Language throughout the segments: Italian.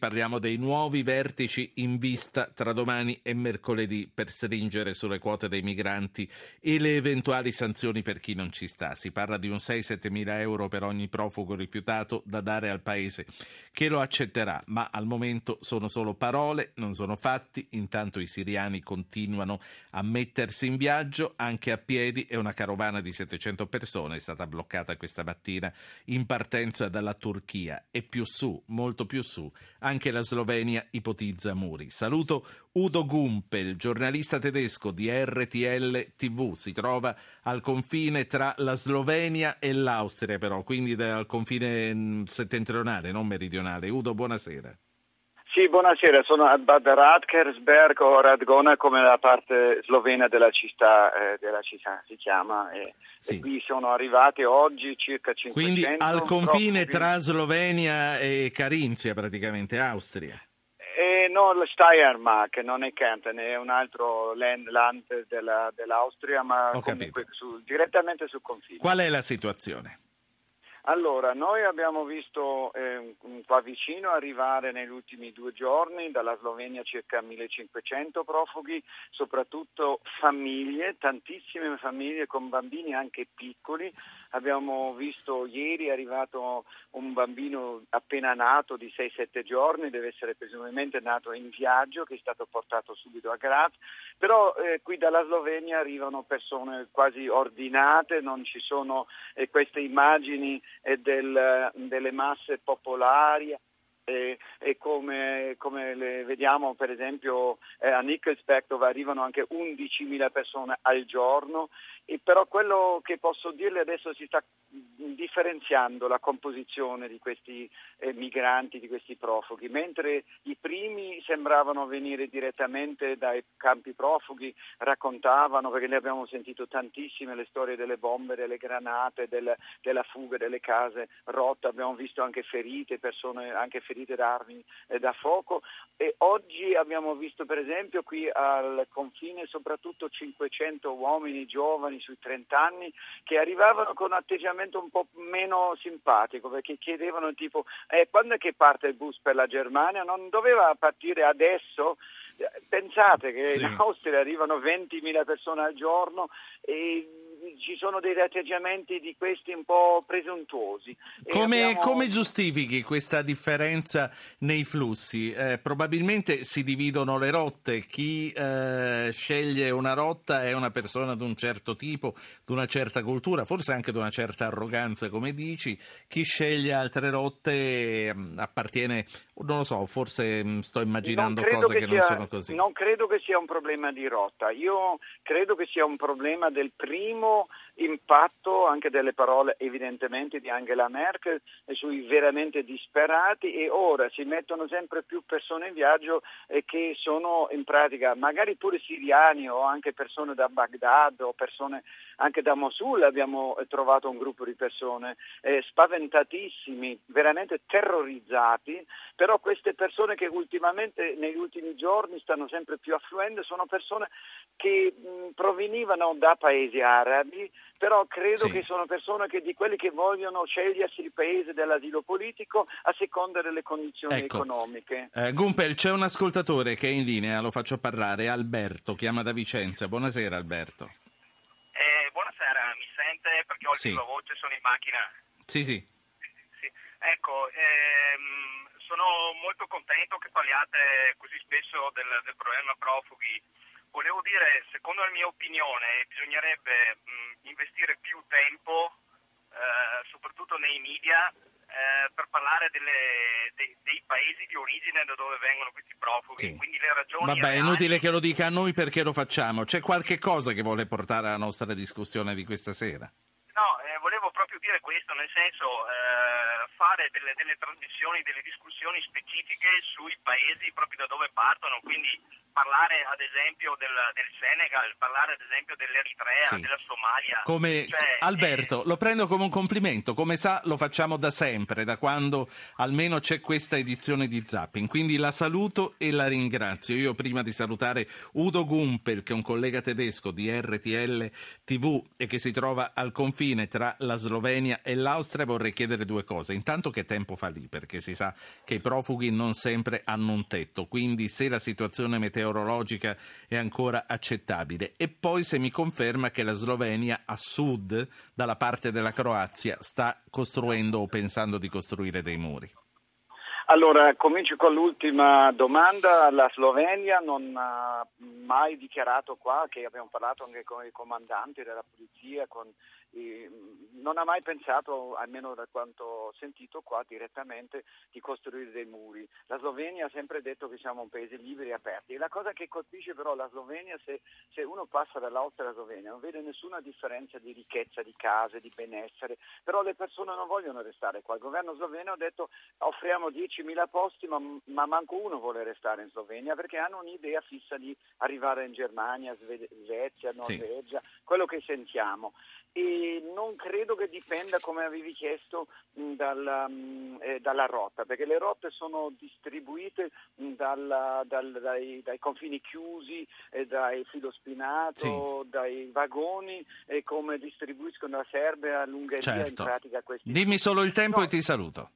Parliamo dei nuovi vertici in vista tra domani e mercoledì per stringere sulle quote dei migranti e le eventuali sanzioni per chi non ci sta. Si parla di un 6-7 mila euro per ogni profugo rifiutato da dare al paese che lo accetterà, ma al momento sono solo parole, non sono fatti. Intanto i siriani continuano a mettersi in viaggio anche a piedi e una carovana di 700 persone è stata bloccata questa mattina in partenza dalla Turchia e più su, molto più su anche la Slovenia ipotizza muri. Saluto Udo Gumpel, giornalista tedesco di RTL TV. Si trova al confine tra la Slovenia e l'Austria, però, quindi al confine mm, settentrionale, non meridionale. Udo, buonasera. Sì, buonasera, sono a Bad Radkersberg o Radgona come la parte slovena della città, eh, della città si chiama e, sì. e, qui sono arrivati oggi circa 500. Quindi al confine tra Slovenia e Carinzia praticamente, Austria. Eh, no, Steiermark, non è Kärnten, è un altro land, land della, dell'Austria, ma su, direttamente sul confine. Qual è la situazione? Allora, noi abbiamo visto eh, qua vicino arrivare negli ultimi due giorni dalla Slovenia circa 1500 profughi, soprattutto famiglie, tantissime famiglie con bambini anche piccoli. Abbiamo visto ieri è arrivato un bambino appena nato di 6-7 giorni, deve essere presumibilmente nato in viaggio, che è stato portato subito a Graz, però eh, qui dalla Slovenia arrivano persone quasi ordinate, non ci sono eh, queste immagini del, delle masse popolari e, e come, come, vediamo per esempio eh, a Nickelsberg dove arrivano anche 11.000 persone al giorno, e però quello che posso dirle adesso si sta differenziando la composizione di questi eh, migranti, di questi profughi, mentre i primi sembravano venire direttamente dai campi profughi, raccontavano, perché ne abbiamo sentito tantissime le storie delle bombe, delle granate, del, della fuga delle case rotte, abbiamo visto anche ferite, persone anche ferite da armi da fuoco e oggi abbiamo visto per esempio qui al confine soprattutto 500 uomini giovani sui 30 anni che arrivavano con un atteggiamento un po' meno simpatico perché chiedevano tipo eh, quando è che parte il bus per la Germania? Non doveva partire adesso? Pensate che sì. in Austria arrivano 20.000 persone al giorno e ci sono degli atteggiamenti di questi un po' presuntuosi. Come, abbiamo... come, giustifichi questa differenza nei flussi? Eh, probabilmente si dividono le rotte, chi eh, sceglie una rotta è una persona di un certo tipo, di una certa cultura, forse anche di una certa arroganza, come dici, chi sceglie altre rotte mm, appartiene, non lo so, forse mm, sto immaginando cose che, che sia, non sono così. Non credo che sia un problema di rotta, io credo che sia un problema del primo more impatto anche delle parole evidentemente di Angela Merkel sui veramente disperati e ora si mettono sempre più persone in viaggio eh, che sono in pratica magari pure siriani o anche persone da Baghdad o persone anche da Mosul. Abbiamo eh, trovato un gruppo di persone eh, spaventatissimi, veramente terrorizzati, però queste persone che ultimamente negli ultimi giorni stanno sempre più affluendo sono persone che mh, provenivano da paesi arabi, però credo sì. che sono persone che di quelli che vogliono scegliersi il paese dell'asilo politico a seconda delle condizioni ecco. economiche. Eh, Gumpel, c'è un ascoltatore che è in linea, lo faccio parlare, Alberto, chiama da Vicenza. Buonasera Alberto. Eh, buonasera, mi sente perché ho il sì. voce, sono in macchina. Sì, sì. sì. Ecco, ehm, sono molto contento che parliate così spesso del, del problema profughi Volevo dire, secondo la mia opinione, bisognerebbe mh, investire più tempo, eh, soprattutto nei media, eh, per parlare delle, dei, dei, paesi di origine da dove vengono questi profughi. Sì. Quindi le ragioni. Vabbè, reali... è inutile che lo dica a noi perché lo facciamo. C'è qualche cosa che vuole portare alla nostra discussione di questa sera? No, eh, volevo proprio dire questo, nel senso eh, fare delle, delle trasmissioni, delle discussioni specifiche sui paesi proprio da dove partono, quindi parlare ad esempio del, del, Senegal, parlare ad esempio dell'Eritrea, sì. della Somalia. Come cioè, Alberto, eh... lo prendo come un complimento, come sa lo facciamo da sempre, da quando almeno c'è questa edizione di Zapping, quindi la saluto e la ringrazio. Io prima di salutare Udo Gumpel, che è un collega tedesco di RTL TV e che si trova al confine tra la Slovenia e l'Austria, vorrei chiedere due cose. Intanto che tempo fa lì, perché si sa che i profughi non sempre hanno un tetto, quindi se la situazione meteorologica meteorologica è ancora accettabile. E poi se mi conferma che la Slovenia a sud, dalla parte della Croazia, sta costruendo o pensando di costruire dei muri. Allora, comincio con l'ultima domanda. La Slovenia non ha mai dichiarato qua, che abbiamo parlato anche con i comandanti della polizia, con non ha mai pensato, almeno da quanto ho sentito qua direttamente, di costruire dei muri. La Slovenia ha sempre detto che siamo un paese libero e aperto. La cosa che colpisce però la Slovenia, se, se uno passa dall'Austria alla Slovenia, non vede nessuna differenza di ricchezza, di case, di benessere, però le persone non vogliono restare qua. Il governo sloveno ha detto offriamo 10.000 posti, ma, ma manco uno vuole restare in Slovenia perché hanno un'idea fissa di arrivare in Germania, Svezia, Norvegia, sì. quello che sentiamo e non credo che dipenda, come avevi chiesto, dalla, eh, dalla rotta, perché le rotte sono distribuite dalla, dal, dai, dai, confini chiusi, eh, dai filo spinato, sì. dai vagoni e come distribuiscono la Serbia, l'Ungheria certo. in pratica questi. Dimmi solo il tempo no. e ti saluto.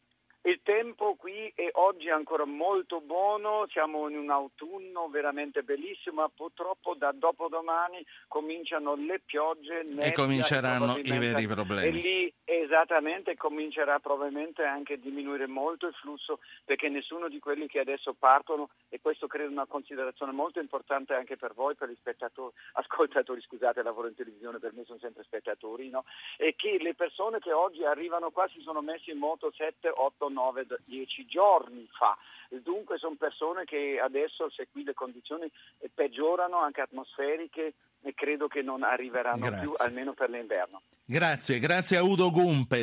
Il tempo qui è oggi ancora molto buono, siamo in un autunno veramente bellissimo, ma purtroppo da dopodomani cominciano le piogge e cominceranno i veri problemi. E lì esattamente comincerà probabilmente anche a diminuire molto il flusso perché nessuno di quelli che adesso partono, e questo credo una considerazione molto importante anche per voi, per gli spettatori, ascoltatori, scusate, lavoro in televisione, per me sono sempre spettatori, no? e che le persone che oggi arrivano qua si sono messe in moto 7, 8, 9-10 giorni fa. Dunque sono persone che adesso, se qui le condizioni peggiorano anche atmosferiche, credo che non arriveranno grazie. più, almeno per l'inverno. Grazie, grazie a Udo Gumpel.